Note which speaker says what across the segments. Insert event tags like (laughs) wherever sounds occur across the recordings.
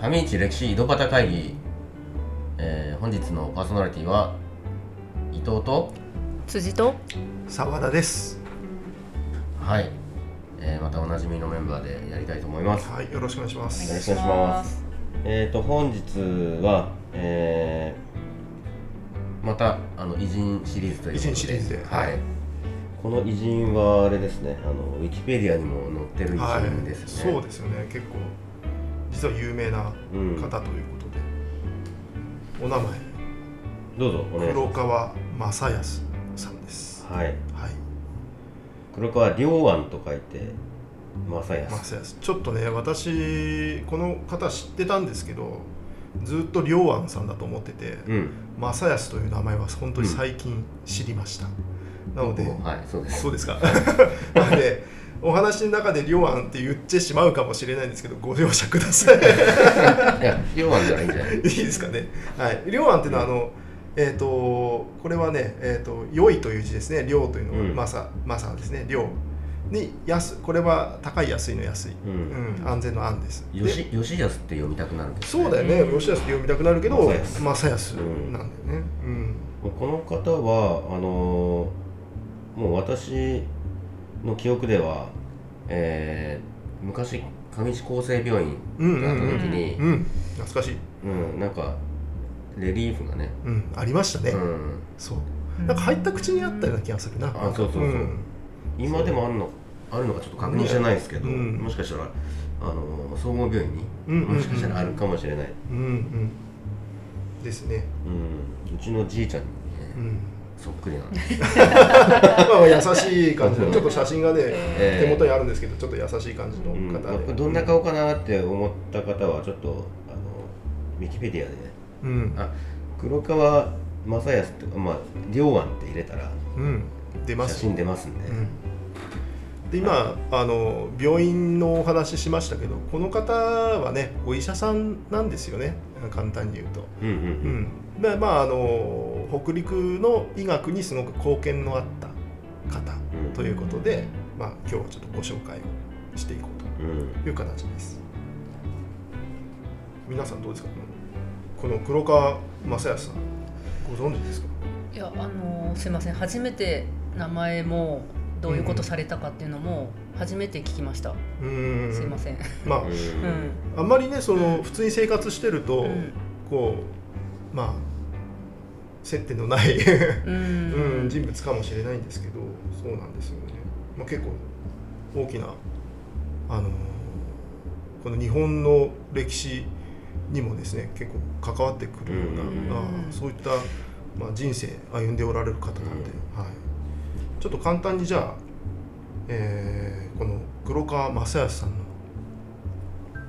Speaker 1: 上市歴史井戸端会議、えー本日のパーソナリティは伊藤と
Speaker 2: 辻と
Speaker 3: 澤田です。
Speaker 1: はい、えーまたおなじみのメンバーでやりたいと思います。
Speaker 3: はい、よろしくお願いします。
Speaker 1: よろしくお願いします。えっ、と本日は、えーまたあの偉人シリーズということで。
Speaker 3: 偉人シリーズで。
Speaker 1: はい、
Speaker 3: はい
Speaker 1: この偉人はあれですねあのウィキペディアにも載ってる偉
Speaker 3: はい
Speaker 1: 人ですね、
Speaker 3: そうですよね。結構実は有名な方
Speaker 1: うん
Speaker 3: ということで、お名前
Speaker 1: どうぞ
Speaker 3: 黒川正康さんです。
Speaker 1: はい
Speaker 3: はい、
Speaker 1: 黒川良安と書いて正康
Speaker 3: 正康。ちょっとね、私この方知ってたんですけど、ずっと良安さんだと思ってて、
Speaker 1: うん
Speaker 3: 正康という名前は本当に最近知りました。なので。
Speaker 1: はいそうです
Speaker 3: そうですか。(laughs) なので、お話の中で「りょうあん」って言ってしまうかもしれないんですけど、ご容赦ください。(laughs)
Speaker 1: いや良安じゃないんじゃない
Speaker 3: いいですかね。はい。りょうあんっていうのは、あの、えっ、と、これはね、えっ、と、良いという字ですね。良というのは、
Speaker 1: うん
Speaker 3: まさ、まさですね。良に、安、これは高い安いの安い。
Speaker 1: うん
Speaker 3: うん、安全の安です。で
Speaker 1: 吉吉安って読みたくなるんです
Speaker 3: そうだよね。吉安って読みたくなるけど、
Speaker 1: 正康
Speaker 3: 正康なんだよね。うん。
Speaker 1: もうこの方はあのーもう私の記憶では、えー昔上市厚生病院
Speaker 3: うん
Speaker 1: があった
Speaker 3: うん
Speaker 1: 時に、
Speaker 3: うん。懐かしい。
Speaker 1: うんなんかレリーフがね、
Speaker 3: うん。ありましたね。
Speaker 1: うん、
Speaker 3: そう。なんか入った口にあったような気がするな。
Speaker 1: あそうそうそうん今でもあるのあるのかちょっと確認してないですけど、
Speaker 3: うん
Speaker 1: もしかしたらあのー総合病院に、
Speaker 3: うんうんうん
Speaker 1: もしかしたらあるかもしれない、
Speaker 3: うんうん。ですね。
Speaker 1: うん、うちのじいちゃんにね、
Speaker 3: うん。
Speaker 1: そっくりなんです (laughs)
Speaker 3: まあ優しい感じの、ちょっと写真がね、
Speaker 1: えー
Speaker 3: 手元にあるんですけど、ちょっと優しい感じの方で。
Speaker 1: どんな顔かなって思った方はちょっとあのウィキペディアで
Speaker 3: うん。
Speaker 1: あ黒川正康ってまあ良安って入れたら
Speaker 3: うん。出ま
Speaker 1: 写
Speaker 3: す。
Speaker 1: 真出ますんで、
Speaker 3: うん。で、今、あの、病院のお話ししましたけど、この方はね、お医者さんなんですよね。簡単に言うと。
Speaker 1: うんうんう
Speaker 3: うん。ん。で、まあ、あの、北陸の医学にすごく貢献のあった方
Speaker 1: うん。
Speaker 3: ということで、まあ、今日はちょっとご紹介をしていこうという形です。皆さんどうですか？この黒川正康さんご存知ですか？
Speaker 2: いやあのすいません。初めて名前もどういうことされたかっていうのも初めて聞きました、
Speaker 3: うーん。
Speaker 2: すいません、
Speaker 3: まあ
Speaker 1: うん。
Speaker 2: うん。
Speaker 3: あんまりねその普通に生活してると、
Speaker 2: うん。
Speaker 3: こうまあ接点のない、
Speaker 2: う
Speaker 3: うん (laughs)
Speaker 2: ん
Speaker 3: 人物かもしれないんですけどそうなんですよね、まあ、結構大きなあのこの日本の歴史にもですね結構関わってくるような、
Speaker 1: うん。
Speaker 3: ああそういった、まあ、人生歩んでおられる方なんで、はい、ちょっと簡単にじゃあ、えーこの黒川正康さんの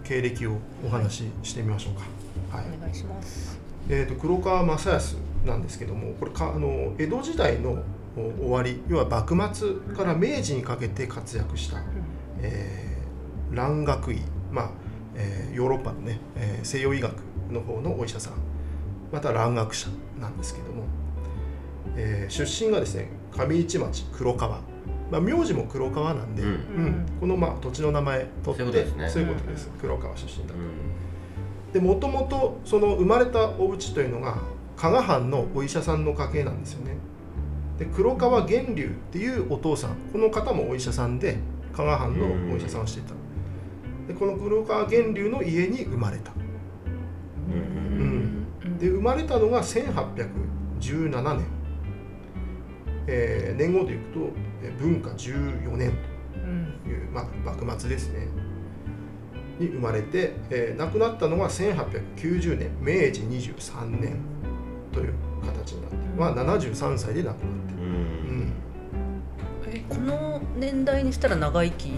Speaker 3: 経歴をお話ししてみましょうか。はい。
Speaker 2: お願いします。
Speaker 3: えー、と黒川正康なんですけどもこれかあの江戸時代のお終わり要は幕末から明治にかけて活躍した、えー蘭学医、まあえーヨーロッパのね、えー西洋医学の方のお医者さんまた蘭学者なんですけども、えー出身がですね上市町黒川、まあ、名字も黒川なんで、
Speaker 1: うん。
Speaker 3: うん。この、まあ、土地の名前取って
Speaker 1: そういうことですね。
Speaker 3: そういうことです。黒川出身だと。
Speaker 1: うん。
Speaker 3: でもともとその生まれたお家というのが加賀藩のお医者さんの家系なんですよね。で黒川源流っていうお父さん。この方もお医者さんで加賀藩のお医者さんをしていた。でこの黒川源流の家に生まれた。
Speaker 2: うん。
Speaker 3: で生まれたのが1817年、えー年号でいくとえー文化14年
Speaker 2: うん
Speaker 3: という、まあ、幕末ですね。に生まれて、えー亡くなったのが1890年明治23年という形になって、まあ、73歳で亡くなって。
Speaker 1: う
Speaker 3: る、うん。ん
Speaker 2: えこの年代にしたら長生き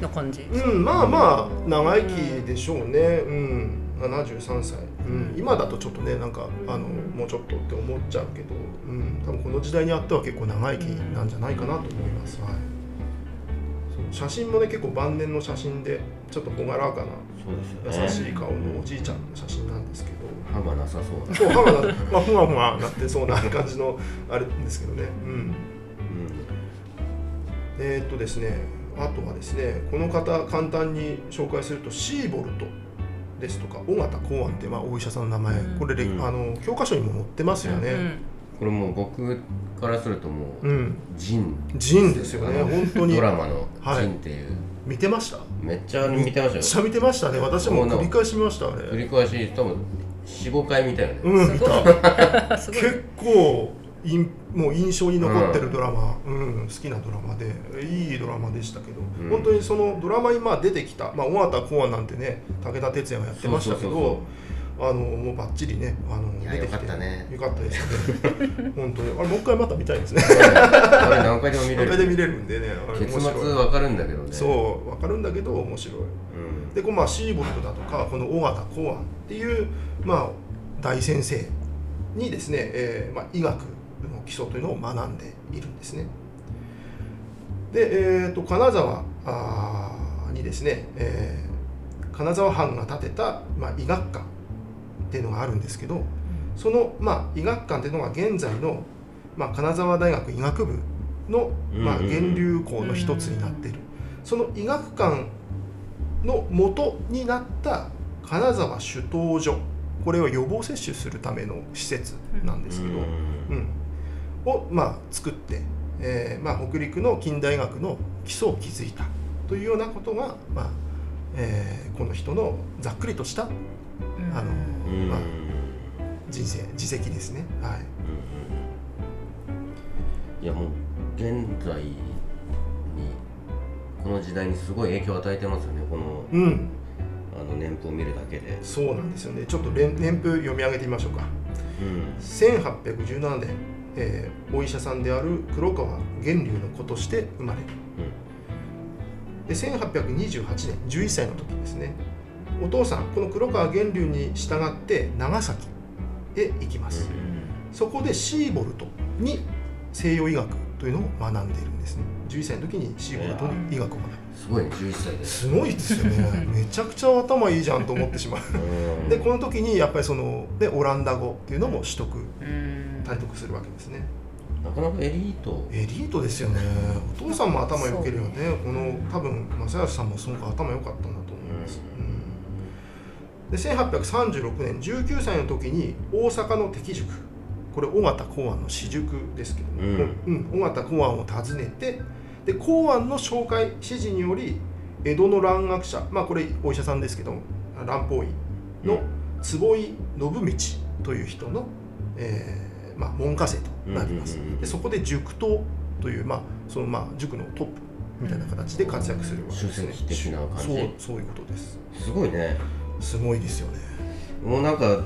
Speaker 2: な感じ
Speaker 3: うん、まあまあ長生きでしょうね、うん、73歳、うん、今だとちょっとねなんかあのもうちょっとって思っちゃうけど、うん、多分この時代にあっては結構長生きなんじゃないかなと思います、はい、写真もね結構晩年の写真でちょっと朗らかな。
Speaker 1: ね。
Speaker 3: 優しい顔のおじいちゃんの写真なんですけど、
Speaker 1: 歯がなさそうな。
Speaker 3: そう歯がな、まあ、ふわふわなってそうな感じのあれですけどね、うん、えーっとですねあとはですねこの方簡単に紹介するとシーボルトですとか尾形公安ってまあお医者さんの名前、
Speaker 2: うん。
Speaker 3: これ、
Speaker 1: うん。
Speaker 3: あの教科書にも載ってますよね。
Speaker 1: これもう僕からするともう
Speaker 3: うん、
Speaker 1: ジン。
Speaker 3: ジンですよね。本当に。
Speaker 1: ドラマの
Speaker 3: はい。
Speaker 1: ジンっていう、
Speaker 3: 見てました？
Speaker 1: めっちゃ見てま
Speaker 3: めっち
Speaker 1: したよ
Speaker 3: ゃ見てました。ね私も繰り返し見ましたあれ。
Speaker 1: 繰り返し多分45回見たよね、
Speaker 3: うん見た。
Speaker 2: すごい
Speaker 3: 結構いんもう印象に残ってるドラマ、うん好きなドラマでいいドラマでしたけど、
Speaker 1: うん。
Speaker 3: 本当にそのドラマにまあ出てきた、まあ、尾形公安なんてね武田鉄矢がやってましたけどあのもうバッチリねあの出てきて
Speaker 1: よかったね。
Speaker 3: よかったですね。(laughs) 本当に。あれもう一回また見たいですね。
Speaker 1: あれ何回でも見れる。
Speaker 3: これで見れるんでねあれ面
Speaker 1: 結末
Speaker 3: 白い。
Speaker 1: わかるんだけどね。
Speaker 3: そう分かるんだけど面白い。
Speaker 1: うん。
Speaker 3: でこうまあシーボルトだとかこの尾形公安っていう、まあ、大先生にですね、えーまあ、医学の基礎というのを学んでいるんですね。で、えー、と金沢にですね、えー金沢藩が建てた、まあ、医学館っていうのがあるんですけどその、まあ、医学館っていうのが現在の、まあ、金沢大学医学部の、まあ、源流校の一つになっている、その医学館の元になった金沢首東所これを予防接種するための施設なんですけど、うんを、まあ、作って、えーまあ、北陸の近代学の基礎を築いたというようなことが、まあえーこの人のざっくりとした
Speaker 2: うん。
Speaker 3: あのまあ人生自責ですね。はい。
Speaker 1: うんいやもう現在にこの時代にすごい影響を与えてますよねこの
Speaker 3: うん、
Speaker 1: あの年譜を見るだけで、
Speaker 3: そうなんですよね。ちょっと連年譜読み上げてみましょうか。
Speaker 1: うん。
Speaker 3: 1817年、えーお医者さんである黒川源流の子として生まれる。で1828年11歳の時ですね。お父さんこの黒川源流に従って長崎へ行きます、そこでシーボルトに西洋医学というのを学ん。でいるんですね11歳の時にシーボルトに医学を学ぶ
Speaker 1: すごいね11歳で。す
Speaker 3: すごいですよね。めちゃくちゃ頭いいじゃんと思ってしまう。
Speaker 1: うん。
Speaker 3: でこの時にやっぱりそのでオランダ語っていうのも取得
Speaker 2: うん。
Speaker 3: 体得するわけですね。
Speaker 1: なかなかエリート。
Speaker 3: エリートですよね。お父さんも頭良ければねこの多分正康さんもすごく頭良かったんだと思います、うん。で1836年19歳の時に大阪の敵塾。これ尾形公安の私塾ですけども、うん。尾形公安を訪ねてで公安の紹介指示により江戸の蘭学者まあこれお医者さんですけど蘭方医の坪井信道という人の、えーまあ、門下生となります、
Speaker 1: うんうんうんうん
Speaker 3: でそこで塾頭という、まあそのまあ、塾のトップみたいな形で活躍するわけですね。そうそういうことです。
Speaker 1: すごいね。
Speaker 3: すごいですよね。
Speaker 1: もうなんか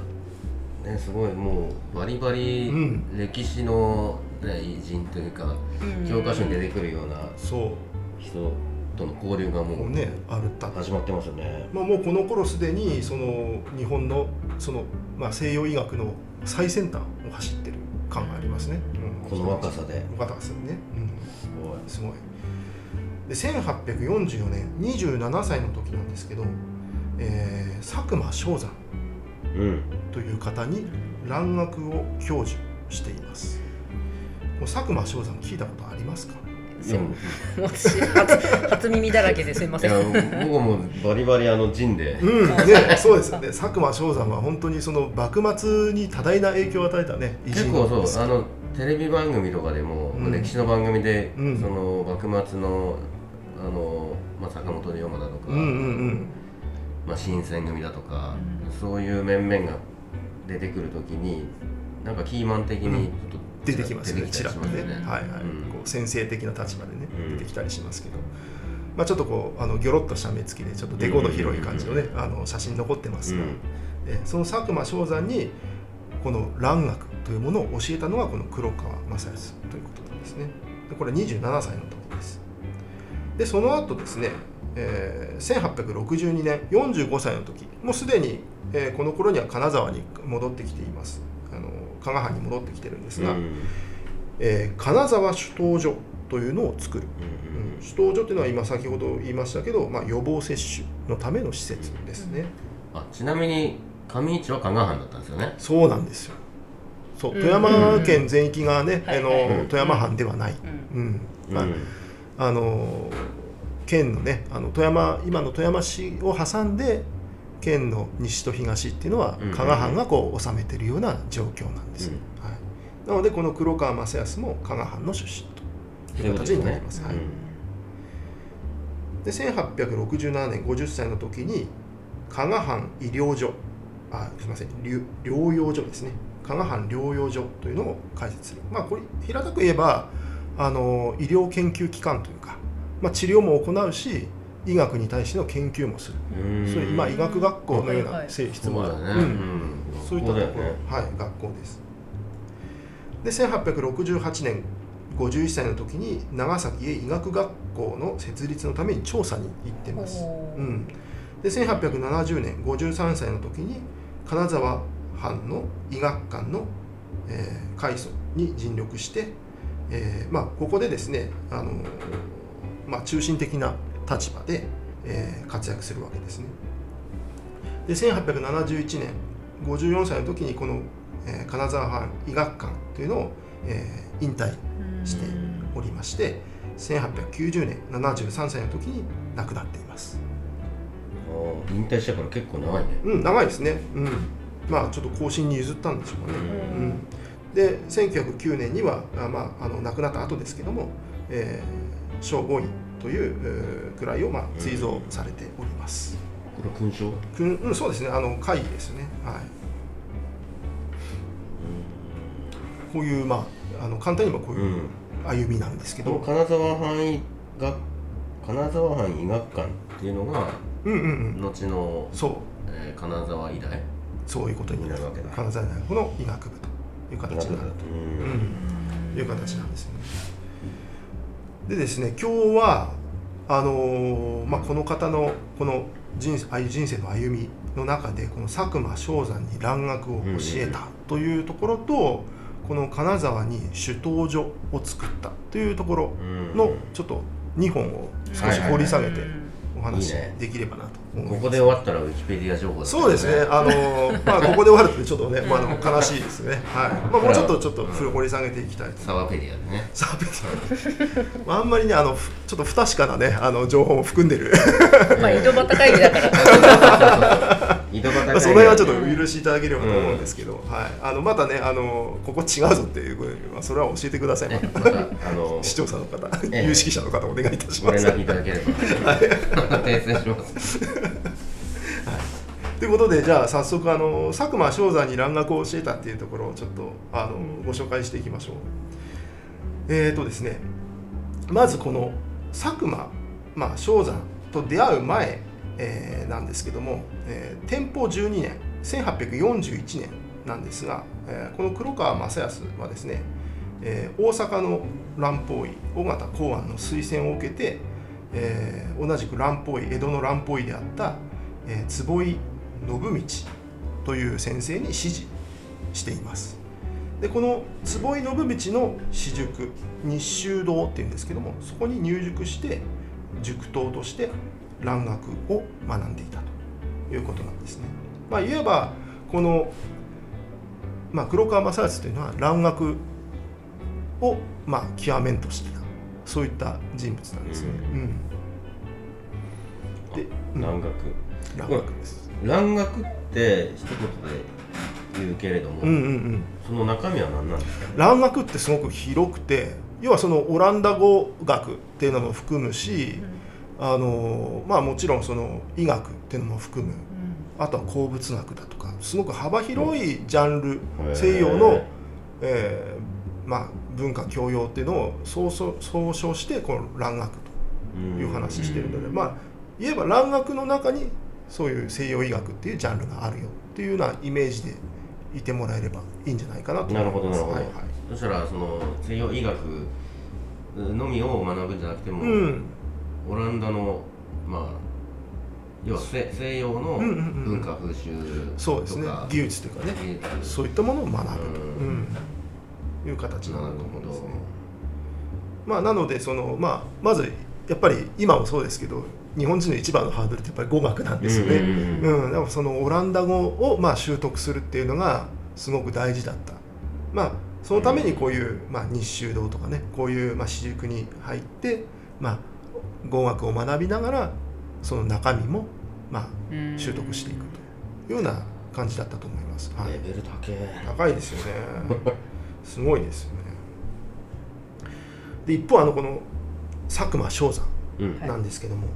Speaker 1: ねすごいもうバリバリ
Speaker 3: うん。
Speaker 1: 歴史の、ね、偉人というか
Speaker 2: うん。
Speaker 1: 教科書に出てくるような
Speaker 3: そう。
Speaker 1: 人との交流がもう
Speaker 3: ねあるった
Speaker 1: 始まってますよね。
Speaker 3: まあ、もうこの頃すでにその日本のその、まあ、西洋医学の最先端を走ってる感がありますね、うん。
Speaker 1: この若さで。
Speaker 3: 若さにね、
Speaker 1: すごい。
Speaker 3: うん、すごい。で1844年27歳の時なんですけど、えー佐久間象山
Speaker 1: うん。
Speaker 3: という方に蘭学を教授していますこの佐久間象山聞いたことありますか？(laughs)
Speaker 2: 私初初耳だらけですいません。
Speaker 1: いや僕もバリバリあの陣で。
Speaker 3: うん、ね、そうですよね。佐久間象山は本当にその幕末に多大な影響を与えたね偉
Speaker 1: 結
Speaker 3: 人
Speaker 1: 構そうあのテレビ番組とかでも、
Speaker 3: うん。
Speaker 1: 歴史の番組で、
Speaker 3: うん。
Speaker 1: その幕末のあの、まあ、坂本龍馬だとか、
Speaker 3: うんうんうん。
Speaker 1: まあ、新選組だとか、そういう面々が出てくるときになんかキーマン的にちょっと
Speaker 3: 出てきますねちらっとね。はいはい、
Speaker 1: うん。
Speaker 3: こう先生的な立場でね、
Speaker 1: うん。
Speaker 3: 出てきたりしますけど、まあ、ちょっとこうあのギョロッとした目つきでちょっとデコの広い感じのね、あの写真残ってますが、
Speaker 1: うん。
Speaker 3: えその佐久間象山にこの蘭学というものを教えたのがこの黒川正康ということなんですね。でこれ27歳の時です。でその後ですね、えー1862年45歳の時もうすでに、えーこの頃には金沢に戻ってきています。あの加賀藩に戻ってきてるんですが、
Speaker 1: うん。
Speaker 3: えー金沢首東所というのを作る、
Speaker 1: うん
Speaker 3: うん、首東所というのは今先ほど言いましたけど、まあ、予防接種のための施設ですね、
Speaker 1: あちなみに上市は加賀藩だったんですよね。
Speaker 3: そうなんですよ。そう
Speaker 2: うん。
Speaker 3: 富山県全域がね、
Speaker 2: はい。
Speaker 3: あの
Speaker 2: はい。
Speaker 3: 富山藩ではない、
Speaker 2: うん。
Speaker 3: うん。まあ
Speaker 1: うん
Speaker 3: あの県のねあの富山今の富山市を挟んで県の西と東っていうのは
Speaker 1: うん
Speaker 3: 加賀藩がこう治めてるような状況なんです、
Speaker 1: うん。
Speaker 3: はい、なのでこの黒川正康も加賀藩の出身という形になります。はい。で1867年50歳の時に加賀藩医療所あすみません療療養所ですね。加賀藩療養所というのを開設する。まあこれ平たく言えばあの医療研究機関というか、まあ、治療も行うし医学に対しての研究もする。
Speaker 1: うん。
Speaker 3: そういうまあ医学学校のような
Speaker 2: はいはい。
Speaker 3: 性質もある、
Speaker 1: だね、
Speaker 3: うん。そういったところ、
Speaker 1: ね。
Speaker 3: はい、学校です。で、1868年、51歳の時に長崎へ医学学校の設立のために調査に行ってます。うん、で、1870年、53歳の時に金沢藩の医学館の、えー改装に尽力して、えーまあ、ここでですね、あのーまあ、中心的な立場で、えー活躍するわけですね。で1871年54歳の時にこの、えー金沢藩医学館というのを、えー引退しておりまして1890年73歳の時に亡くなっています。
Speaker 1: 引退してから結構長いね。
Speaker 3: うん長いですね。うん。まあちょっと後進に譲ったんでしょうかね、
Speaker 2: うん。
Speaker 3: うん、で1909年にはあ、まあ、あの亡くなった後ですけども、えー、小五院というえー位を、まあ、追贈されております、
Speaker 1: これ勲章？
Speaker 3: くんうん、そうですね。あの会議ですね。はい。こういうまああの簡単に言えばこう
Speaker 1: う
Speaker 3: いうん。歩みなんですけど、
Speaker 1: 金沢藩医学金沢藩医学館っていうのが
Speaker 3: うんうんうん。
Speaker 1: 後の、
Speaker 3: そう。
Speaker 1: えー金沢医大？
Speaker 3: そういうことになる
Speaker 1: わけだ。
Speaker 3: 金沢大学の医学部という形になると、いう形なんですよね。でですね今日はあのーまあ、この方のこの人生あ人生の歩みの中でこの佐久間象山に蘭学を教えたというところと、この金沢に酒刀所を作ったというところ
Speaker 1: うん
Speaker 3: のちょっと2本を少し掘り下げてお話できればなと思います。
Speaker 1: ここで終わったらウィキペディア情報ね。
Speaker 3: そうですね、あのー (laughs) まあ、ここで終わるとちょっとね、まあ、あの悲しいですね、(laughs) はい。まあ、もうちょっとちょっと掘り下げていきたいと
Speaker 1: サワペディアでね。
Speaker 3: さあ別にまああんまりねあのふちょっと不確かなねあの情報も含んでる。
Speaker 2: まあ井戸端会議だから (laughs)
Speaker 1: 井戸端
Speaker 3: その辺はちょっとお許しいただければと思うんですけど、はい、あのまたねあのここ違うぞっていうことまあそれは教えてください、また。
Speaker 1: ねまたあの (laughs)
Speaker 3: 視聴者の方、
Speaker 1: ええ。
Speaker 3: 有識者の方お願いいたし
Speaker 1: ご連
Speaker 3: ます。
Speaker 1: 絡いただければ。訂正します
Speaker 3: ということでじゃあ早速あの佐久間象山に蘭学を教えたっていうところをちょっとあのご紹介していきましょう。えーとですねまずこの佐久間、まあ、象山と出会う前、えーなんですけども、えー天保12年1841年なんですが、えーこの黒川正康はですね、えー大阪の蘭方医尾形公安の推薦を受けて、えー同じく蘭方医江戸の蘭方医であった、えー坪井信道という先生に師事しています。でこの坪井信道の私塾日修堂っていうんですけどもそこに入塾して塾頭として蘭学を学んでいたということなんですね。まあ、いわばこの、まあ、黒川正康というのは蘭学を、まあ、極めんとしてた。そういった人物なんですね。うん。でうん。
Speaker 1: 蘭学。
Speaker 3: 蘭学です。
Speaker 1: 蘭学って一言で言うけれども、
Speaker 3: うんうんうん。
Speaker 1: その中身は何なんですか？ね
Speaker 3: 蘭学ってすごく広くて要はそのオランダ語学っていうのも含むし、あのまあもちろんその医学っていうのも含む。あとは鉱物学だとかすごく幅広いジャンル、西洋の、えーまあ、文化教養っていうのを総称総称してこの蘭学という話してるので、
Speaker 2: うん。
Speaker 3: まあ言えば蘭学の中にそういう西洋医学っていうジャンルがあるよっていうようなイメージでいてもらえればいいんじゃないかなと。
Speaker 1: なるほど、
Speaker 3: はいはい。
Speaker 1: そしたらその西洋医学のみを学ぶんじゃなくても、
Speaker 3: うん
Speaker 1: オランダのまあ要は西西洋の
Speaker 3: うんうんうん
Speaker 1: 文化風習
Speaker 3: そうですね。
Speaker 1: とか
Speaker 3: 技術というかね。そういったものを学ぶ。と、
Speaker 1: う
Speaker 3: うん。いう形にな
Speaker 1: なる
Speaker 3: ると思うんですね。まあ、なのでその、まあ、まずやっぱり今もそうですけど日本人の一番のハードルってやっぱり語学なんですよね。
Speaker 1: うん
Speaker 3: そのオランダ語をまあ習得するっていうのがすごく大事だった。まあそのためにこういう、まあ、日修道とかねこういう、まあ、私塾に入って、まあ、語学を学びながらその中身もまあ、
Speaker 2: うん。
Speaker 3: 習得していくというような感じだったと思います。はい。
Speaker 1: レベル高え
Speaker 3: 高いですよね。すごいですよね。で一方あのこの佐久間象山
Speaker 1: うん。
Speaker 3: なんですけども、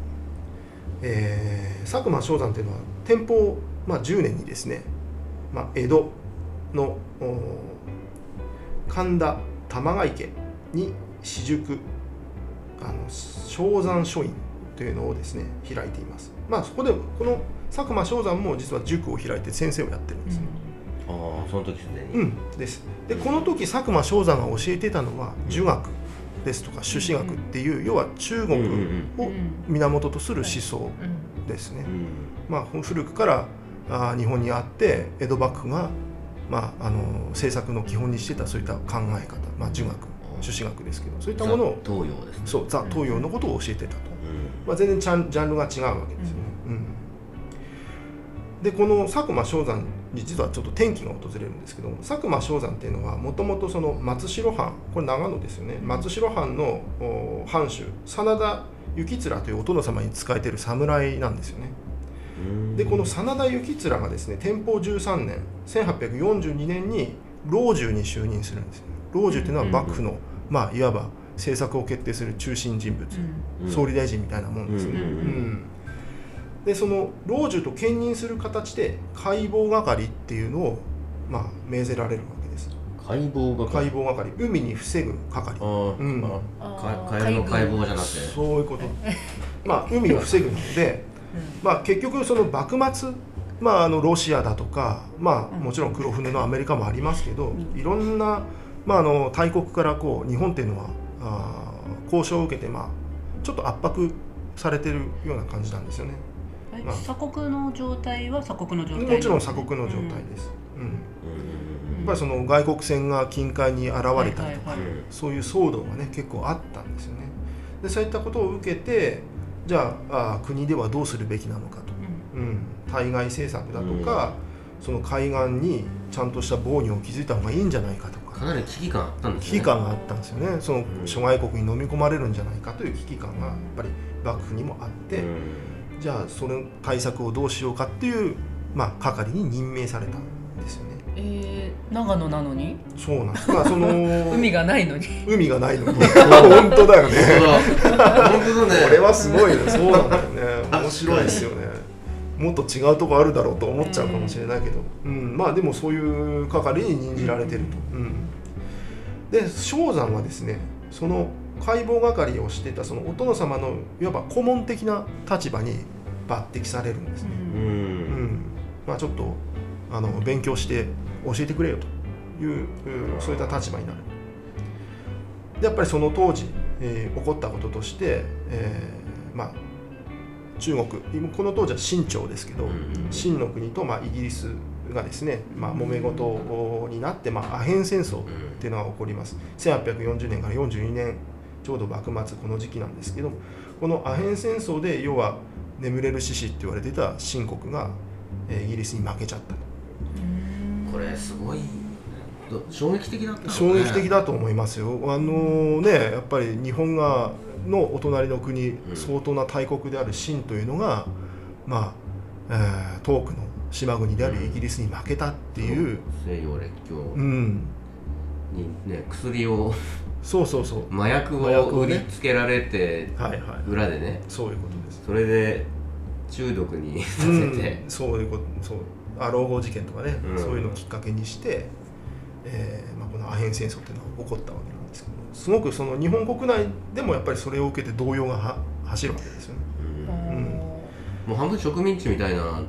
Speaker 3: えー佐久間象山というのは天保、まあ、10年にですね、まあ、江戸のお神田玉川池に私塾あの象山書院というのをですね開いています。まあそこでこの佐久間象山も実は塾を開いて先生をやってるんです。ね、
Speaker 1: ああその時すでに。
Speaker 3: うん、です。でこの時佐久間象山が教えてたのは儒学ですとか朱子学っていう、要は中
Speaker 1: うんうん
Speaker 3: 国を源とする思想
Speaker 2: うん。
Speaker 3: ですね、
Speaker 1: うん。
Speaker 3: まあ、古くからあー日本にあって江戸幕府が、まあ、あの政策の基本にしてたそういった考え方、まあ、儒学朱子学ですけどそういったものを
Speaker 1: ザ東洋ですね。
Speaker 3: そうザ東洋のことを教えてたと、
Speaker 1: うん。
Speaker 3: まあ、全然ジャンジャンルが違うわけですよね。うん。でこの佐久間象山に実はちょっと転機が訪れるんですけども佐久間象山っていうのはもともとその松代藩これ長野ですよね。松代藩のお藩主真田幸面というお殿様に仕えてる侍なんですよね。
Speaker 1: うん。
Speaker 3: でこの真田幸面がですね天保13年1842年に老中に就任するんですよ。老中というのは幕府の、まあいわば政策を決定する中心人物、
Speaker 1: うん。
Speaker 3: 総理大臣みたいなもんですね。でその老中と兼任する形で解剖係っていうのを、まあ、命ぜられるわけです。
Speaker 1: 解剖が
Speaker 3: 解剖係。海に防ぐ係。
Speaker 1: あー、
Speaker 3: うん。
Speaker 1: あ
Speaker 2: あー
Speaker 1: かカエルの解剖じゃなくて。
Speaker 3: そういうこと。まあ海を防ぐので、まあ、結局その幕末、まあ、あのロシアだとか、まあ、もちろん黒船のアメリカもありますけど、いろんな、まあ、あの大国からこう日本っていうのはあー交渉を受けて、まあ、ちょっと圧迫されてるような感じなんですよね。
Speaker 2: え
Speaker 3: まあ。
Speaker 2: 鎖国の状態は鎖国の状態？
Speaker 3: もちろん鎖国の状態です。うん。
Speaker 1: うん。
Speaker 3: やっぱりその外国船が近海に現れたりとか、
Speaker 2: はいはいはい。
Speaker 3: そういう騒動がね結構あったんですよね。でそういったことを受けてじゃああー国ではどうするべきなのかと、うん、対外政策だとか、その海岸にちゃんとした防御を築いた方がいいんじゃないかとか
Speaker 1: かなり危機感あったんですね
Speaker 3: 危機感があったんですよねその諸外国に飲み込まれるんじゃないかという危機感がやっぱり幕府にもあって、
Speaker 1: うん
Speaker 3: じゃあその対策をどうしようかっていう、まあ、係に任命されたんですよね。
Speaker 2: えー、長野なのに？
Speaker 3: そうなんです。まあその (laughs)
Speaker 2: 海がないのに？
Speaker 3: 海がないのに (laughs) 本当だよね。
Speaker 1: 本当だ本当だね
Speaker 3: これはすごいね。そうなんだ (laughs) よね。面白いですよね。もっと違うとこあるだろうと思っちゃうかもしれないけど、うん、まあでもそういう係に任じられてると。うん、で正山はですねその解剖係をしていたそのお殿様のいわば顧問的な立場に抜擢されるんですね。
Speaker 1: う
Speaker 3: うん。んまあ、ちょっとあの勉強して教えてくれよといううんそういった立場になる。でやっぱりその当時、えー起こったこととして、えーまあ、中国今この当時は清朝ですけど、
Speaker 1: うん。
Speaker 3: 清の国と、まあ、イギリスがですね、まあ、揉め事になって、まあ、アヘン戦争っていうのが起こります。1840年から42年ちょうど幕末この時期なんですけどこのアヘン戦争で要は眠れる獅子って言われてた清国が、えーイギリスに負けちゃった。と
Speaker 1: これすごいど衝撃的だったのね。
Speaker 3: 衝撃的だと思いますよ。あのねやっぱり日本がのお隣の国、
Speaker 1: ん。
Speaker 3: 相当な大国である清というのがまあ、えー遠くの島国であるイギリスに負けたっていう、
Speaker 1: 西洋列強。
Speaker 3: うん、
Speaker 1: にね薬を。
Speaker 3: そうそうそう。
Speaker 1: 麻薬
Speaker 3: 麻薬
Speaker 1: を売りつけられて
Speaker 3: はいはい。
Speaker 1: 裏でね。
Speaker 3: そういうことです。
Speaker 1: それで中毒にさせ
Speaker 3: うん。
Speaker 1: て、
Speaker 3: そういうことそう。あ老後事件とかね、
Speaker 1: うん。
Speaker 3: そういうのをきっかけにして、えーまあ、このアヘン戦争っていうのが起こったわけなんですけどすごくその日本国内でもやっぱりそれを受けて動揺がは走るわけですよね。
Speaker 1: うん。
Speaker 3: ん。
Speaker 1: もう半分植民地みたいな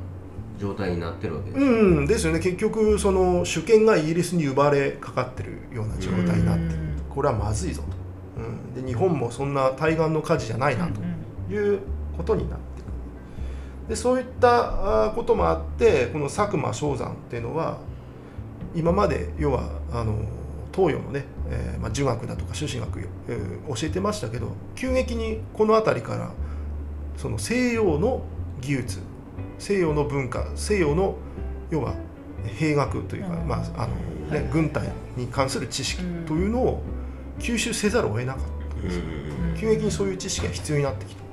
Speaker 1: 状態になってるわけです、
Speaker 3: うん、ですよね。結局その主権がイギリスに奪われかかってるような状態になってる。これはまずいぞと、うん、で日本もそんな対岸の火事じゃないなということになってくる。でそういったこともあってこの佐久間象山っていうのは今まで要はあの東洋のね、えーまあ、儒学だとか朱子学、えー教えてましたけど急激にこの辺りからその西洋の技術西洋の文化西洋の要は兵学というか、
Speaker 2: うん。
Speaker 3: まああの
Speaker 2: はい。
Speaker 3: ね、軍隊に関する知識というのを吸収せざるを得なかったんですよ、急激にそういう知識が必要になってきた。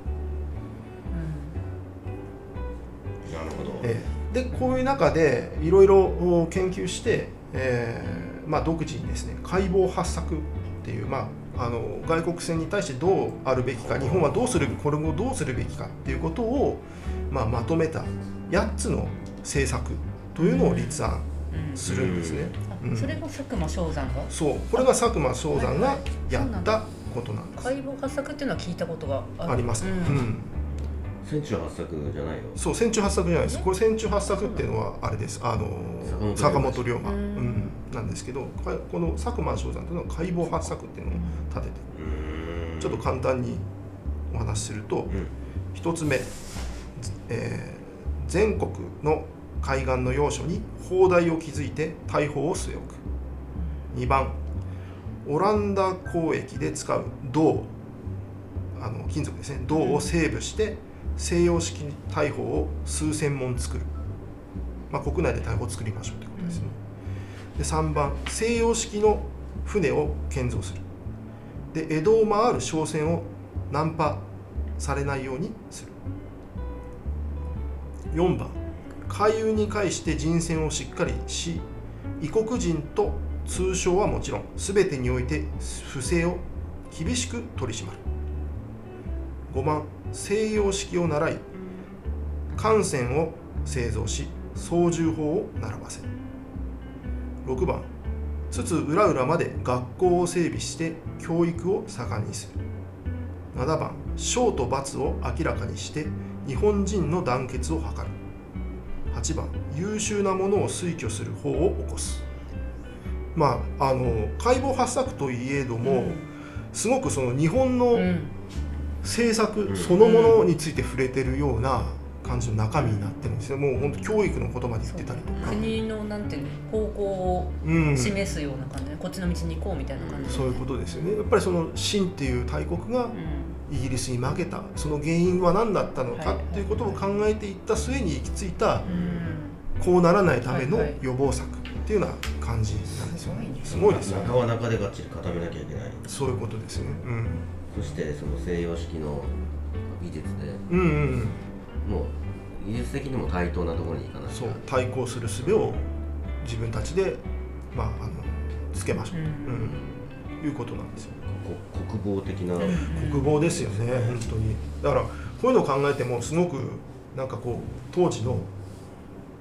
Speaker 3: ええ。でこういう中でいろいろ研究して、えーまあ、独自にですね解剖発作っていう、まあ、あの外国船に対してどうあるべきか日本はどうするこれをどうするべきかっていうことを、まあ、まとめた8つの政策というのを立案
Speaker 2: うん。
Speaker 3: するんですね。うん。
Speaker 2: あそれが佐久間象山が？
Speaker 3: そう。これが佐久間象山がやったことなんです。
Speaker 2: 解剖発作っていうのは聞いたことがある。
Speaker 3: あります、
Speaker 2: う
Speaker 3: うん。ん
Speaker 1: 戦中八作じゃないよ。
Speaker 3: そう戦中八作じゃないです。これ戦中八作っていうのはあれです。あの坂
Speaker 1: 坂
Speaker 3: 本龍馬、
Speaker 2: う
Speaker 3: うん。ん、なんですけどかこの佐久間象山というのは解剖八作っていうのを立てて。ちょっと簡単にお話しすると
Speaker 1: うん。
Speaker 3: 一つ目、えー全国の海岸の要所に砲台を築いて大砲を据え置く。2番オランダ交易で使う銅あの金属ですね。銅をセーブして西洋式大砲を数千門作る、まあ、国内で大砲を作りましょうということですね、で3番西洋式の船を建造する。で江戸を回る商船をナンパされないようにする。4番。海運に介して人選をしっかりし異国人と通商はもちろん全てにおいて不正を厳しく取り締まる。5番。西洋式を習い艦船を製造し操縦法を習わせる。6番。つつ裏々まで学校を整備して教育を盛んにする。7番。賞と罰を明らかにして日本人の団結を図る。8番優秀なものを推挙する法を起こす。まああの解剖発作といえども、すごくその日本の
Speaker 2: うん。
Speaker 3: 政策
Speaker 1: うん。
Speaker 3: そのものについて触れてるような感じの中身になってるんですよ。もう本当教育の言葉で言ってたりとか、
Speaker 2: 国のなんていうの方向を
Speaker 3: うん、
Speaker 2: 示すような感じで、こっちの道に行こうみたいな感じで、
Speaker 3: そういうことですよね。やっぱりその清っていう大国が
Speaker 2: うん
Speaker 3: イギリスに負けた。その原因は何だったのか
Speaker 2: はい。
Speaker 3: っていうことを考えていった末に行き着いた
Speaker 2: うん。
Speaker 3: こうならないための予防策っていうような感じなんですよね。す
Speaker 2: す
Speaker 3: ごいですよね。
Speaker 1: 中は中でがっちり固めなきゃいけない。
Speaker 3: そういうことですね。うん。
Speaker 1: そしてその西洋式の技術で
Speaker 3: うんうん
Speaker 1: もう技術的にも対等なところに行かなきゃ。
Speaker 3: そう。対抗する術を自分たちでまああのつけましょう、
Speaker 2: うん。
Speaker 3: うん、いうことなんですよ
Speaker 1: 防的な、
Speaker 2: うん
Speaker 3: 国防ですよね本当に。だからこういうのを考えてもすごくなんかこう当時の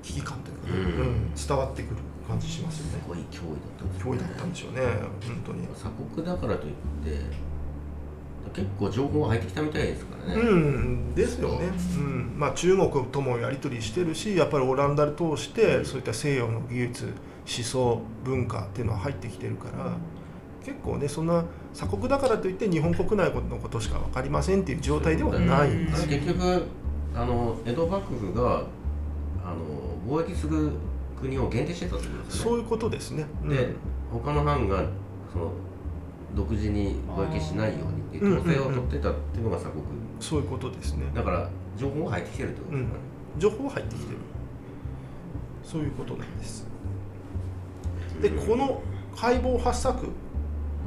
Speaker 3: 危機感というかね、
Speaker 1: うん。
Speaker 3: うん伝わってくる感じしますよ
Speaker 1: す
Speaker 3: ね
Speaker 1: ごい脅威だったんです
Speaker 3: 脅威だったんでしょうね本当に。
Speaker 1: 鎖国だからといって結構情報が入ってきたみたいですからね、
Speaker 3: うんですよね、う。ん。まあ、中国ともやり取りしてるしやっぱりオランダを通してそういった西洋の技術思想文化っていうのは入ってきてるから結構ねそんな鎖国だからといって日本国内のことしか分かりませんっていう状態ではないんですよ。
Speaker 1: あれ結局あの江戸幕府があの貿易する国を限定してたってことですよね。
Speaker 3: そういうことですね。うん。
Speaker 1: で他の藩がその独自に貿易しないようにっていう統制を取ってたっていうのが鎖国。
Speaker 3: そういうことですね。
Speaker 1: だから情報が入ってきてるってことですよね、
Speaker 3: 情報は入ってきてる。そういうことなんです。で、この解剖発作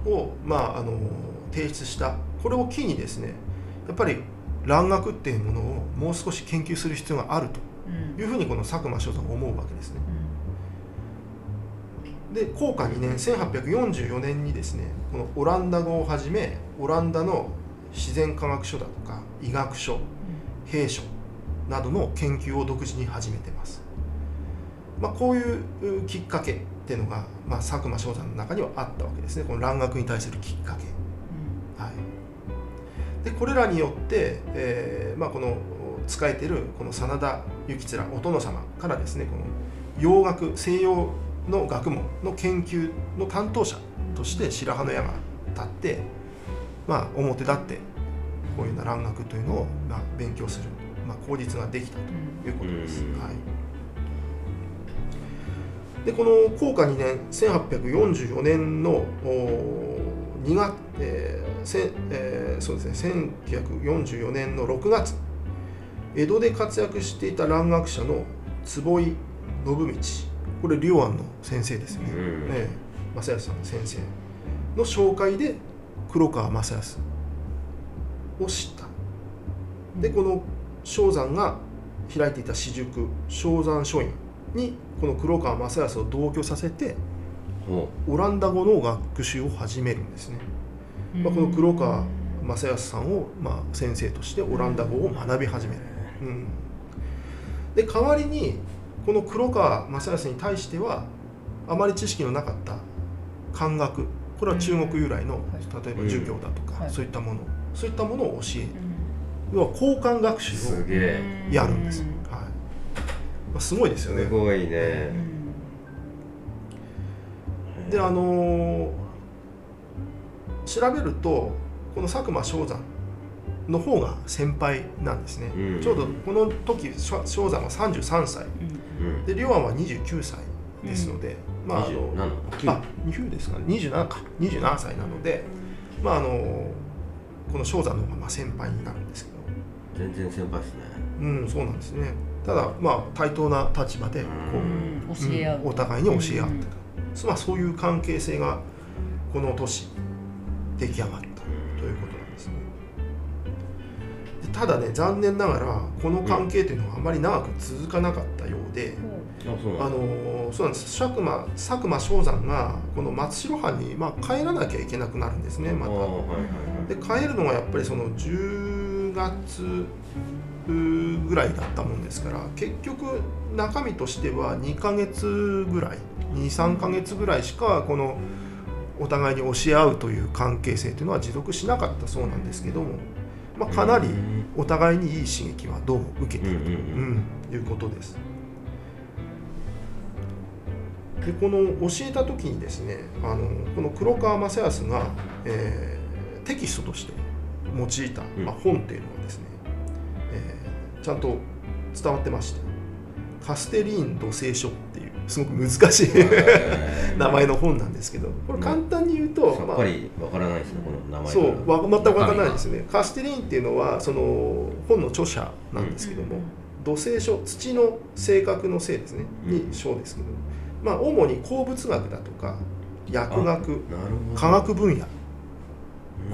Speaker 3: を、まあ、あの提出した。これを機にですねやっぱり蘭学っていうものをもう少し研究する必要があると。
Speaker 2: うん。
Speaker 3: いうふうにこの佐久間所蔵は思うわけですね。で高化2年1844年にですねこのオランダ語をはじめオランダの自然科学書だとか医学書兵書などの研究を独自に始めてます、まあ、こういううきっかけっていうのが、まあ、佐久間象山の中にはあったわけですね。この蘭学に対するきっかけ。はい、でこれらによって、えーまあ、この使えてるこの真田幸面お殿様からですねこの洋学西洋の学問の研究の担当者として白羽の矢が立って、まあ、表立ってこういうような蘭学というのを、まあ、勉強する、まあ、口実ができたということです。
Speaker 1: うん。
Speaker 3: はいでこの高化2年1844年のお2月、えーせえーそうですね1944年の6月江戸で活躍していた蘭学者の坪井信道。これ龍安の先生ですよね、
Speaker 1: うん。
Speaker 3: ええ。正康さんの先生の紹介で黒川正康を知った。でこの正山が開いていた私塾正山書院にこの黒川正康を同居させて
Speaker 1: ほ
Speaker 3: オランダ語の学習を始めるんですね、まあ、この黒川正康さんを、まあ、先生としてオランダ語を学び始める、うん、で代わりにこの黒川正康に対してはあまり知識のなかった漢学これは中国由来の、
Speaker 2: うん。
Speaker 3: 例えば儒教だとか、
Speaker 2: はい。
Speaker 3: そういったものそういったものを教え
Speaker 2: うん。
Speaker 3: 要は交換学
Speaker 1: う
Speaker 3: 習をやるんです、はいまあ、すごいですよね。
Speaker 1: すごい
Speaker 2: うん。
Speaker 1: ね
Speaker 3: であのー調べるとこの佐久間象山の方が先輩なんですね、
Speaker 1: うん。
Speaker 3: ちょうどこの時象象山は33歳。
Speaker 2: うん。
Speaker 1: うん。
Speaker 3: で龍安は29歳ですので、まああの
Speaker 1: 27
Speaker 3: あ20ですかね。27か。27歳なので、まああのこの象山の方がまあ先輩になるんですけど。
Speaker 1: 全然先輩ですね。
Speaker 3: うんそうなんですねただまあ対等な立場でこう、
Speaker 2: うん。教え合う。
Speaker 3: うん。お互いに教え合ってた、まあ、そういう関係性がこの年出来上がったということなんですね。でただね残念ながらこの関係というのはあまり長く続かなかったようで、
Speaker 1: あ
Speaker 3: のーそうなんです。佐久間佐久間象山がこの松代藩に、まあ、帰らなきゃいけなくなるんですねまた。
Speaker 1: あーはいはい
Speaker 3: で帰るのがやっぱりその10月ぐらいだったもんですから結局中身としては2ヶ月ぐらい23ヶ月ぐらいしかこのお互いに教え合うという関係性というのは持続しなかったそうなんですけども、まあ、かなりお互いにいい刺激はどうも受けていると、いうことです。でこの教えた時にですねあのこの黒川正康が、えーテキストとして用いた、
Speaker 1: うん。
Speaker 3: まあ、本っていうのはちゃんと伝わってまして。カステリーン土聖書っていうすごく難しい (laughs) 名前の本なんですけど。これ簡単に言うと、まあ
Speaker 1: さっぱりわからないですねこの名前
Speaker 3: そうわ全く分からないです
Speaker 1: ね。
Speaker 3: ねカステリーンっていうのはその本の著者なんですけども、土星書土の性格の性ですね
Speaker 1: うん。
Speaker 3: に書ですけど、まあ主に鉱物学だとか薬学科学分野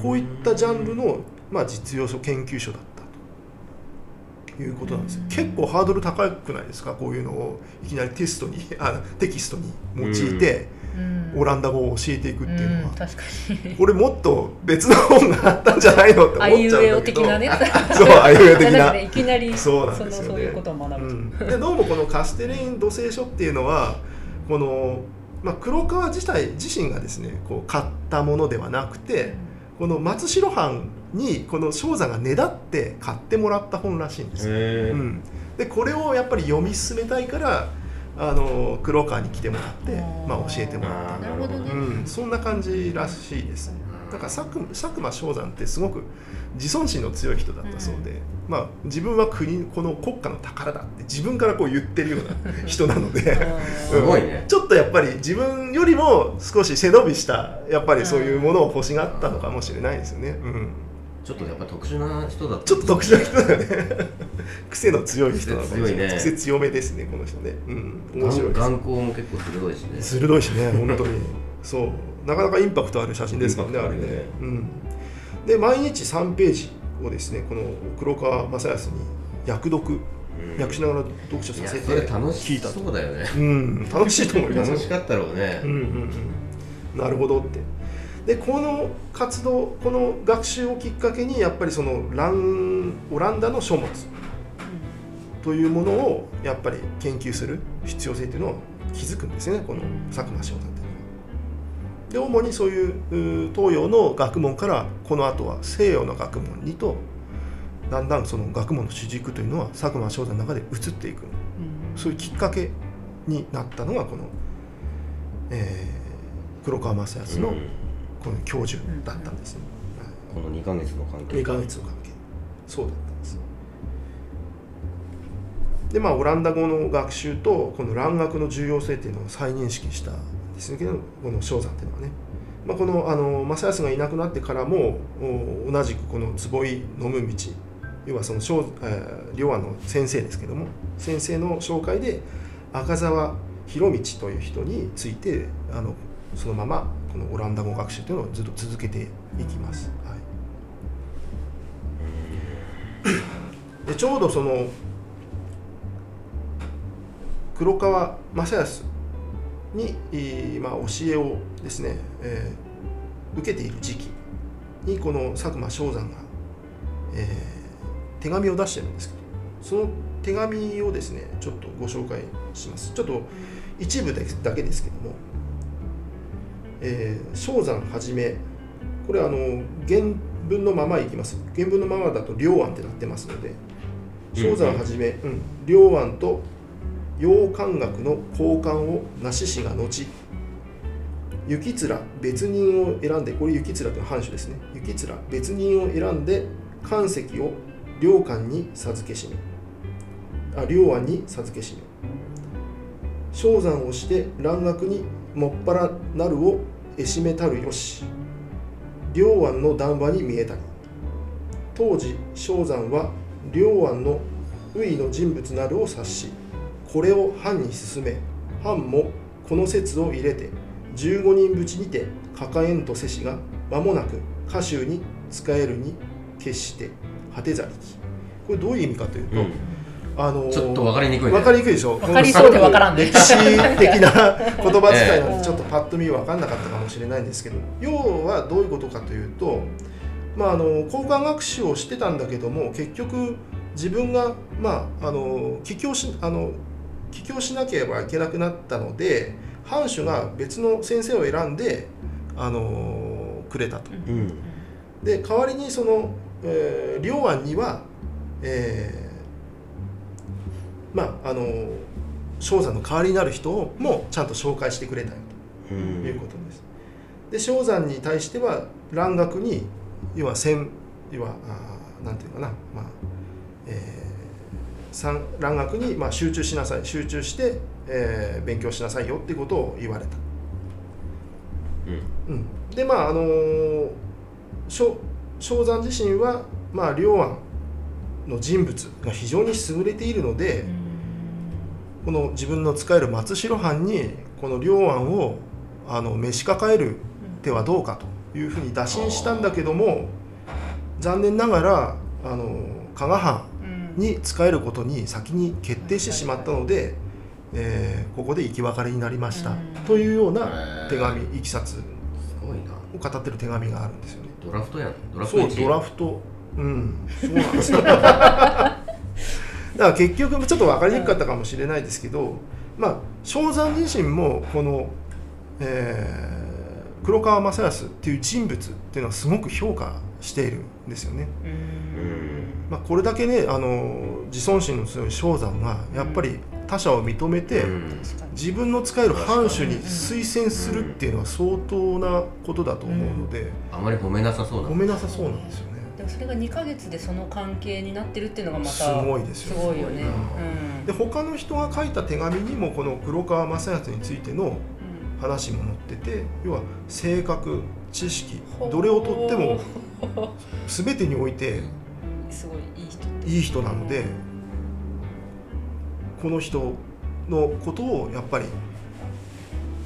Speaker 3: こういったジャンルの、まあ、実用書研究所だった。ということなんですよ。結構ハードル高くないですか？こういうのをいきなりテストにあテキストに用いて
Speaker 2: うん。
Speaker 3: オランダ語を教えていくっていうのは。
Speaker 2: ん確かに。
Speaker 3: これもっと別の本があったんじゃないのって思っちゃ
Speaker 2: あ
Speaker 3: うん
Speaker 2: いうえお
Speaker 3: だけど
Speaker 2: 的なね。(laughs)
Speaker 3: そうあいうえお的な。
Speaker 2: いきなり
Speaker 3: そうなんですよね。
Speaker 2: そういうことを学ぶ。と、
Speaker 3: うん、でどうもこのカステレイン土星書っていうのはこの、まあ、黒川自体自身がですねこう買ったものではなくてこの松代藩にこの正山がねだって買ってもらった本らしいんですよ、うん、でこれをやっぱり読み進めたいからあの黒川に来てもらって、まあ、教えてもらった。
Speaker 2: なるほどね。
Speaker 3: うん、そんな感じらしいです。だから佐久佐久間象山ってすごく自尊心の強い人だったそうで、まあ、自分は国この国家の宝だって自分からこう言ってるような人なので。
Speaker 1: すごいね。
Speaker 3: ちょっとやっぱり自分よりも少し背伸びしたやっぱりそういうものを欲しがったのかもしれないですよね。うん
Speaker 1: ちょっとやっぱ特殊な人だった。
Speaker 3: ちょっと特殊な人だよね。癖の強い人なのかもしれない
Speaker 1: 癖強いね。
Speaker 3: 癖強めですねこの人ね、うん、面白い
Speaker 1: 眼光も結構鋭いしね。
Speaker 3: 鋭いしね本当に。そう。なかなかインパクトある写真ですからねあれね。うん、で毎日3ページをですねこの黒川正康に訳読
Speaker 1: うん。
Speaker 3: 訳しながら読書させて聞
Speaker 1: し
Speaker 3: いたと
Speaker 1: そうだよね。
Speaker 3: うん。楽しいと思います
Speaker 1: 楽しかったろうね。
Speaker 3: うんうんうん。なるほどってでこの活動この学習をきっかけにやっぱりそのランオランダの書物というものをやっぱり研究する必要性というのを気づくんですねこの佐久間翔太っていうのは。で主にそういう東洋の学問からこの後は西洋の学問にとだんだんその学問の主軸というのは佐久間翔太の中で移っていく。そういうきっかけになったのがこの、えー黒川正康の
Speaker 1: うん
Speaker 3: この教授だったんですね。
Speaker 1: この2ヶ月の関係。
Speaker 3: 2ヶ月の関係。そうだったんです。でまあオランダ語の学習とこの蘭学の重要性っていうのを再認識したんですけどこの正山っていうのはね、まあ、このあの正康がいなくなってからもお同じくこの坪井飲む道要はその正、えー、両和の先生ですけども先生の紹介で赤澤博道という人についてあのそのままこのオランダ語学習というのをずっと続けていきます。はいでちょうどその黒川正康に、まあ、教えをですね、えー、受けている時期にこの佐久間象山が、えー、手紙を出してるんですけどその手紙をですねちょっとご紹介しますちょっと一部だけですけども、えー、象山はじめこれあの原文のままいきます。原文のままだと両案ってなってますので象山はじめ、うん、両案と洋漢学の交換をなししが後。雪面別人を選んでこれ雪面という藩主ですね。雪面別人を選んで漢石を両官に授けしめあ両案に授けしめ。昇山をして蘭学にもっぱらなるをえしめたるよし。両案の談話に見えたり当時昇山は両案の宇井の人物なるを察しこれを藩に進め藩もこの説を入れて15人ぶちにて抱えんとせしが間もなく歌集に使えるに決して果てざりき。これどういう意味かというと、うん、
Speaker 1: あのー、ちょっと分かりにくい、
Speaker 3: ね、分かりにくいでしょ？
Speaker 2: 分かりそうで分からん
Speaker 3: 歴史的な言葉遣いなんでちょっとパッと見分かんなかったかもしれないんですけど要はどういうことかというとまああの交換学習をしてたんだけども結局自分がまああの帰郷しあの帰郷しなければいけなくなったので藩主が別の先生を選んで、あのくれたと。うん、で代わりにその、えー、両案には、えー、まああの正山の代わりになる人をもちゃんと紹介してくれたよということです。で正山に対しては蘭学に要は先要はあなんていうかな、まあえー、蘭学にまあ集中しなさい集中してえー、勉強しなさいよっていうことを言われた。うん、うん、でまああのー、正山自身はまあ両案の人物が非常に優れているので、この自分の使える松代藩にこの両案をあの召し抱える手はどうかというふうに打診したんだけども残念ながらあの加賀藩に使えることに先に決定してしまったので。えー、ここで生き別れになりました、というような手紙いきさつを語ってる手紙があるんですよね。
Speaker 1: ドラフトやん。
Speaker 3: ドラフトそうドラフト。うん。そうなんですよ (laughs) だから結局ちょっと分かりにくかったかもしれないですけど、まあ正山自身もこの、えー、黒川正康っていう人物っていうのはすごく評価しているんですよね。まあ、これだけねあの自尊心の強い正山がやっぱり他者を認めて、自分の使える藩主に推薦するっていうのは相当なことだと思うので、
Speaker 1: あまり褒めなさそう
Speaker 3: な褒めなさそうなんですよね
Speaker 2: でもそれが2か月でその関係になってるっていうのがまたす
Speaker 3: ごいですよ。
Speaker 2: すごいよね、
Speaker 3: うん、で他の人が書いた手紙にもこの黒川正康についての話も載ってて要は性格知識どれをとっても全てにおいて
Speaker 2: すごいいい
Speaker 3: 人いい人なのでこの人のことをやっぱり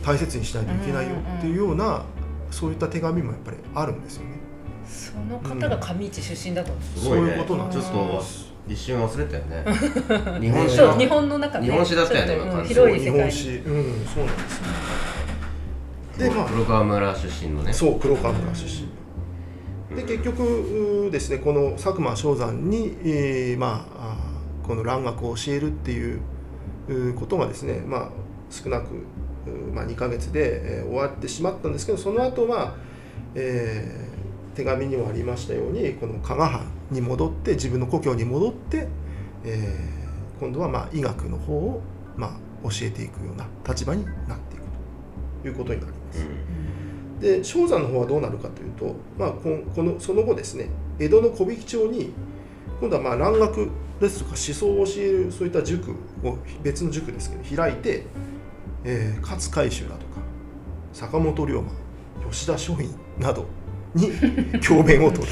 Speaker 3: 大切にしないといけないよっていうような、そういった手紙もやっぱりあるんですよね。
Speaker 2: その方が上市出身だと、うん、
Speaker 3: そういうことなん
Speaker 1: です。ちょっと一瞬忘れたよね。(laughs)
Speaker 2: 日本史日本の中、
Speaker 1: ね、日本史だったよね。
Speaker 2: うん、広い世界
Speaker 3: 日本史、うん、そうなんです、ね。
Speaker 1: で、まあ黒川村出身のね。
Speaker 3: そう黒川村出身。で結局ですねこの佐久間象山に、えー、まあこの蘭学を教えるっていうことがですね、まあ、少なく、まあ、2ヶ月で、えー、終わってしまったんですけどその後は、えー、手紙にもありましたようにこの加賀藩に戻って自分の故郷に戻って、えー、今度はまあ医学の方を、まあ、教えていくような立場になっていくということになります。うん、で正山の方はどうなるかというと、まあ、このその後ですね江戸の小引町に今度はまあ蘭学ですとか思想を教えるそういった塾を別の塾ですけど開いて、えー、勝海舟だとか坂本龍馬吉田松陰などに教鞭を取る。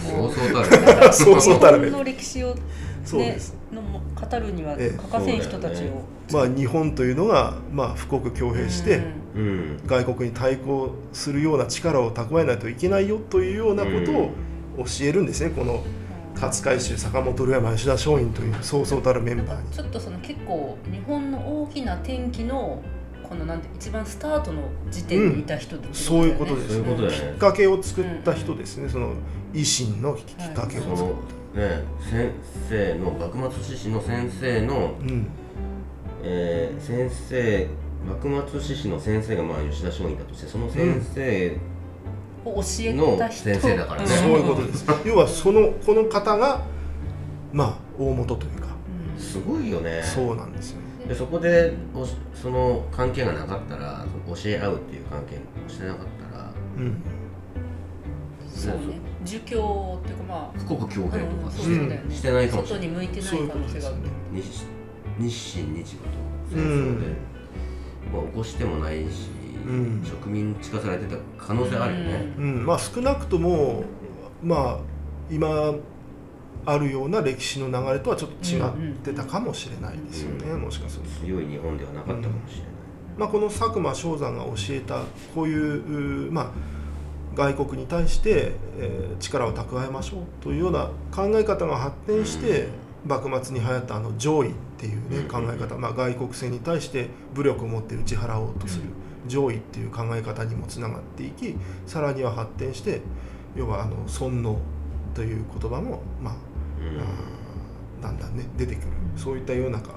Speaker 1: そうそうたる
Speaker 3: そうそうたる
Speaker 2: の歴史を、ね、そうですの語るには欠かせん人たちを、ね、
Speaker 3: まあ、日本というのが、まあ、富国強兵して、うん、外国に対抗するような力を蓄えないといけないよというようなことを教えるんですね。この勝海舟坂本龍山吉田松陰というそうそうたるメンバーに。
Speaker 2: ちょっとその結構日本の大きな転機のこのなんて一番スタートの時点にいた人ってことだよね。
Speaker 3: そういうことです。
Speaker 1: そういうことだよね
Speaker 3: きっかけを作った人ですね、その維新のきっかけを作っ
Speaker 1: そのね先生の幕末志士の先生の、
Speaker 3: た、うん、
Speaker 1: えー先生幕末志士の先生がまあ吉田松陰だとしてその先生、
Speaker 2: を教え
Speaker 1: の
Speaker 2: た人。
Speaker 1: 先生だからね
Speaker 3: そういうことです要はそのこの方がまあ大元というか。
Speaker 2: うん
Speaker 1: すごいよね。
Speaker 3: そうなんですよね
Speaker 1: でそこでおその関係がなかったら教え合うっていう関係をしてなかったら
Speaker 3: うん。
Speaker 2: そうね。儒教っていうかまあ
Speaker 1: 富国強兵と
Speaker 2: うん
Speaker 1: かし,、
Speaker 2: そうね。
Speaker 1: してないかもしれない。
Speaker 2: 外に向いてない
Speaker 3: そういう
Speaker 2: 可能性がある。
Speaker 3: ことですよね。
Speaker 1: 日日清日露と戦争で、まあ、起こしてもないし、
Speaker 3: うん。
Speaker 1: 植民地化されてた可能性あるよね、
Speaker 3: うん、まあ少なくともまあ今ああるような歴史の流れとはちょっと違ってたかもしれないですよね、
Speaker 1: うん
Speaker 3: もしかすると。
Speaker 1: 強い日本ではなかったかもしれない、
Speaker 3: まあ、この佐久間象山が教えたこういううまあ、外国に対して、えー力を蓄えましょうというような考え方が発展して、幕末に流行ったあの上位っていう、ね
Speaker 1: うん。
Speaker 3: 考え方、まあ、外国船に対して武力を持って打ち払おうとする上位っていう考え方にもつながっていきさらには発展して要はあの尊王という言葉も、まあだんだんね出てくる。そういった世の中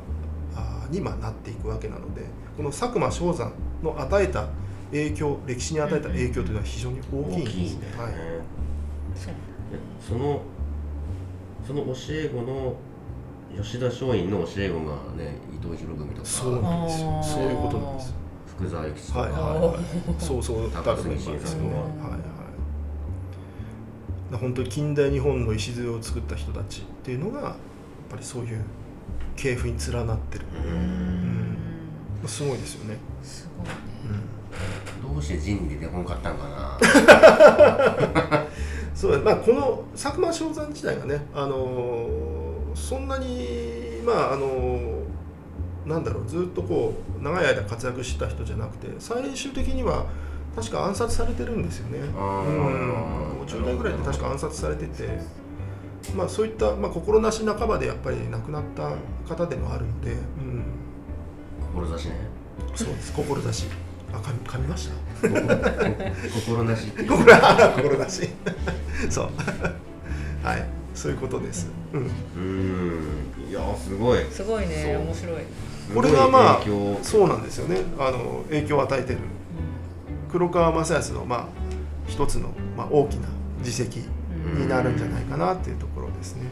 Speaker 3: にまあなっていくわけなのでこの佐久間象山の与えた影響歴史に与えた影響というのは非常に大きいんです。
Speaker 1: ね、
Speaker 3: はい。
Speaker 2: そ
Speaker 1: のその教え子の吉田松陰の教え子がね伊藤博文とか。
Speaker 3: そうなんですよ。そういうことなんです
Speaker 1: 福沢諭吉とか、
Speaker 3: はいはいはい。そうそうたるメンバーですよね
Speaker 2: 高
Speaker 3: はいはい。だ本当に近代日本の礎を作った人たちっていうのがやっぱりそういう系譜に連なってる。
Speaker 1: う
Speaker 2: うん。ん
Speaker 3: すごいですよね、
Speaker 2: すごいね。
Speaker 3: うん。
Speaker 1: どうして陣に出てこんかったんかな。(laughs)
Speaker 3: そうだまあこの佐久間象山自体がね、あのーそんなにまああのーなんだろうずっとこう長い間活躍した人じゃなくて最終的には確か暗殺されてるんですよね。うん。50代ぐらいで確か暗殺されてて、まあ、そういった、まあ、心なし半ばでやっぱり亡くなった方でもあるので、うん、
Speaker 1: 志ね。
Speaker 3: そうです。志あ噛み噛みました？(laughs)
Speaker 1: 心なし。
Speaker 3: 心 (laughs) なし。(laughs) そう。はい。そういうことです、うん、
Speaker 1: うん。いやすごい。
Speaker 2: すごいね。
Speaker 3: そう。
Speaker 2: 面白い。
Speaker 3: これがまあそうなんですよね。あの影響を与えてる黒川正康のまあ一つの、まあ、大きな自責になるんじゃないかなっていうところですね。